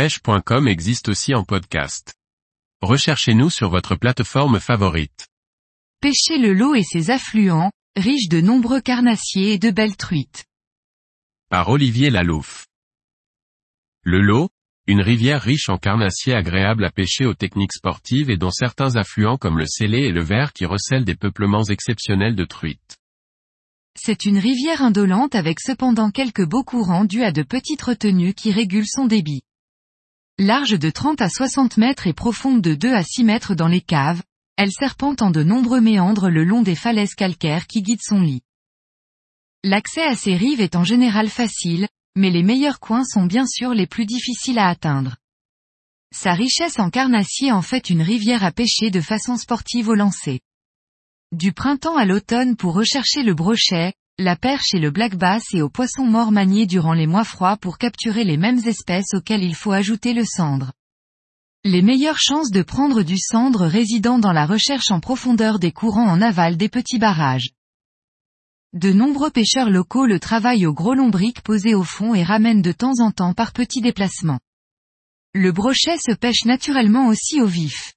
pêche.com existe aussi en podcast. Recherchez-nous sur votre plateforme favorite. Pêchez le lot et ses affluents, riches de nombreux carnassiers et de belles truites. Par Olivier Lalouf. Le lot, une rivière riche en carnassiers agréable à pêcher aux techniques sportives et dont certains affluents comme le Célé et le Vert qui recèlent des peuplements exceptionnels de truites. C'est une rivière indolente avec cependant quelques beaux courants dus à de petites retenues qui régulent son débit. Large de 30 à 60 mètres et profonde de 2 à 6 mètres dans les caves, elle serpente en de nombreux méandres le long des falaises calcaires qui guident son lit. L'accès à ces rives est en général facile, mais les meilleurs coins sont bien sûr les plus difficiles à atteindre. Sa richesse en carnassiers en fait une rivière à pêcher de façon sportive au lancer. Du printemps à l'automne pour rechercher le brochet, la perche et le black bass et aux poissons morts maniés durant les mois froids pour capturer les mêmes espèces auxquelles il faut ajouter le cendre. Les meilleures chances de prendre du cendre résidant dans la recherche en profondeur des courants en aval des petits barrages. De nombreux pêcheurs locaux le travaillent au gros lombric posé au fond et ramènent de temps en temps par petits déplacements. Le brochet se pêche naturellement aussi au vif.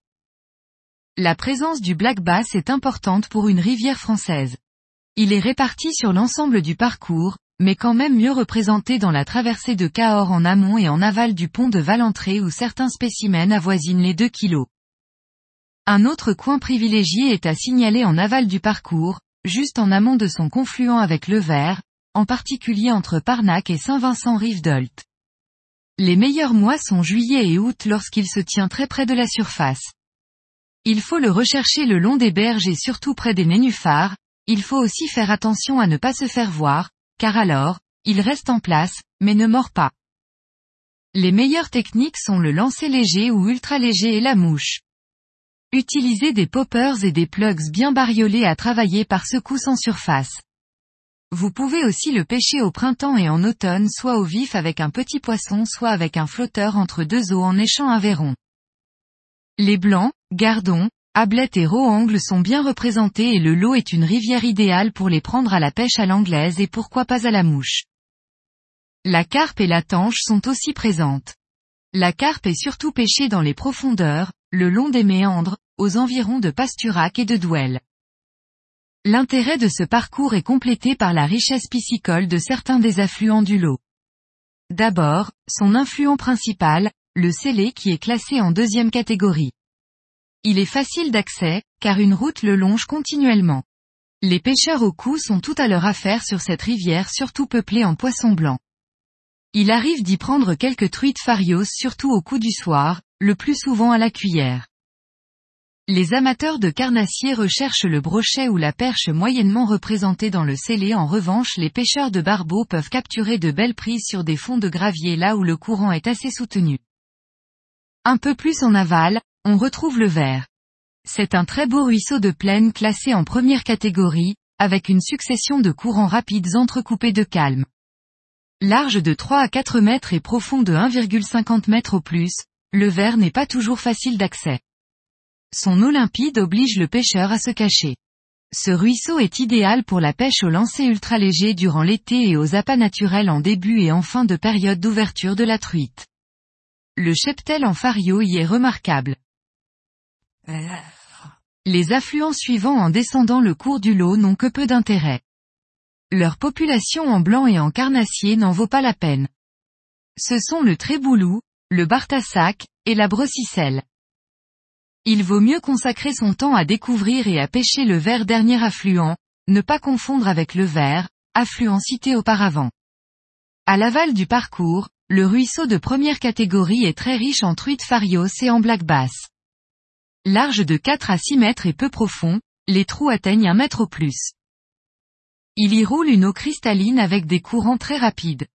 La présence du black bass est importante pour une rivière française. Il est réparti sur l'ensemble du parcours, mais quand même mieux représenté dans la traversée de Cahors en amont et en aval du pont de Valentré où certains spécimens avoisinent les 2 kilos. Un autre coin privilégié est à signaler en aval du parcours, juste en amont de son confluent avec le Vert, en particulier entre Parnac et Saint-Vincent-Rive-d'Olt. Les meilleurs mois sont juillet et août lorsqu'il se tient très près de la surface. Il faut le rechercher le long des berges et surtout près des nénuphars, il faut aussi faire attention à ne pas se faire voir, car alors, il reste en place, mais ne mord pas. Les meilleures techniques sont le lancer léger ou ultra léger et la mouche. Utilisez des poppers et des plugs bien bariolés à travailler par secousse en surface. Vous pouvez aussi le pêcher au printemps et en automne soit au vif avec un petit poisson soit avec un flotteur entre deux eaux en échant un verron. Les blancs, gardons, ablettes et roangles sont bien représentés et le lot est une rivière idéale pour les prendre à la pêche à l'anglaise et pourquoi pas à la mouche. La carpe et la tanche sont aussi présentes. La carpe est surtout pêchée dans les profondeurs, le long des méandres, aux environs de Pasturac et de Douel. L'intérêt de ce parcours est complété par la richesse piscicole de certains des affluents du lot. D'abord, son influent principal, le scellé qui est classé en deuxième catégorie. Il est facile d'accès, car une route le longe continuellement. Les pêcheurs au cou sont tout à leur affaire sur cette rivière surtout peuplée en poissons blancs. Il arrive d'y prendre quelques truites farios surtout au coup du soir, le plus souvent à la cuillère. Les amateurs de carnassiers recherchent le brochet ou la perche moyennement représentée dans le scellé en revanche les pêcheurs de barbeaux peuvent capturer de belles prises sur des fonds de gravier là où le courant est assez soutenu. Un peu plus en aval, on retrouve le vert. C'est un très beau ruisseau de plaine classé en première catégorie, avec une succession de courants rapides entrecoupés de calme. Large de 3 à 4 mètres et profond de 1,50 mètres au plus, le vert n'est pas toujours facile d'accès. Son eau limpide oblige le pêcheur à se cacher. Ce ruisseau est idéal pour la pêche au lancer ultra léger durant l'été et aux appâts naturels en début et en fin de période d'ouverture de la truite. Le cheptel en fario y est remarquable. Les affluents suivants en descendant le cours du lot n'ont que peu d'intérêt. Leur population en blanc et en carnassier n'en vaut pas la peine. Ce sont le tréboulou, le bartassac, et la brossicelle. Il vaut mieux consacrer son temps à découvrir et à pêcher le vert dernier affluent, ne pas confondre avec le vert, affluent cité auparavant. À l'aval du parcours, le ruisseau de première catégorie est très riche en truites farios et en black bass. Large de 4 à 6 mètres et peu profond, les trous atteignent un mètre au plus. Il y roule une eau cristalline avec des courants très rapides.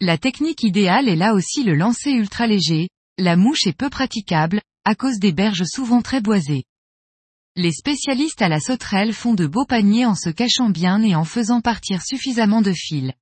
La technique idéale est là aussi le lancer ultra léger, la mouche est peu praticable, à cause des berges souvent très boisées. Les spécialistes à la sauterelle font de beaux paniers en se cachant bien et en faisant partir suffisamment de fils.